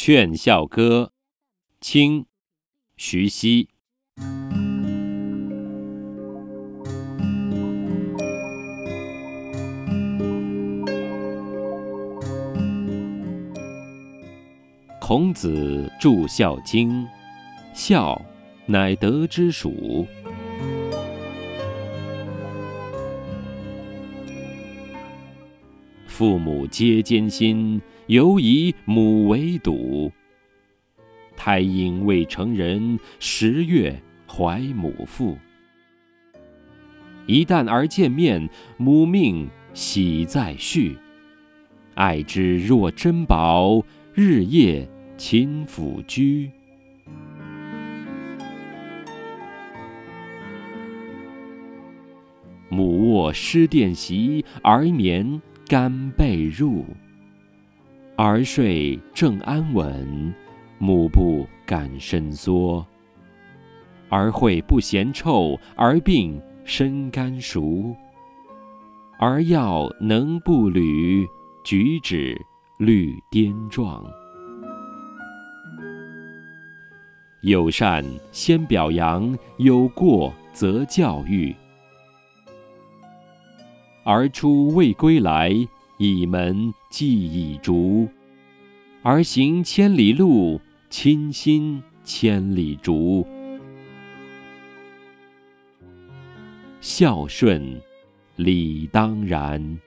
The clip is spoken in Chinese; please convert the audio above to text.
劝孝歌，清，徐熙。孔子著《孝经》，孝，乃德之属。父母皆艰辛，犹以母为笃。胎婴未成人，十月怀母腹。一旦而见面，母命喜在续，爱之若珍宝，日夜勤抚居。母卧失殿席，儿眠。干被褥，儿睡正安稳，母不敢伸缩。儿会不嫌臭，儿病身甘熟。儿要能不履，举止律颠状。有善先表扬，有过则教育。儿出未归来，倚门既已竹。儿行千里路，亲心千里逐。孝顺，理当然。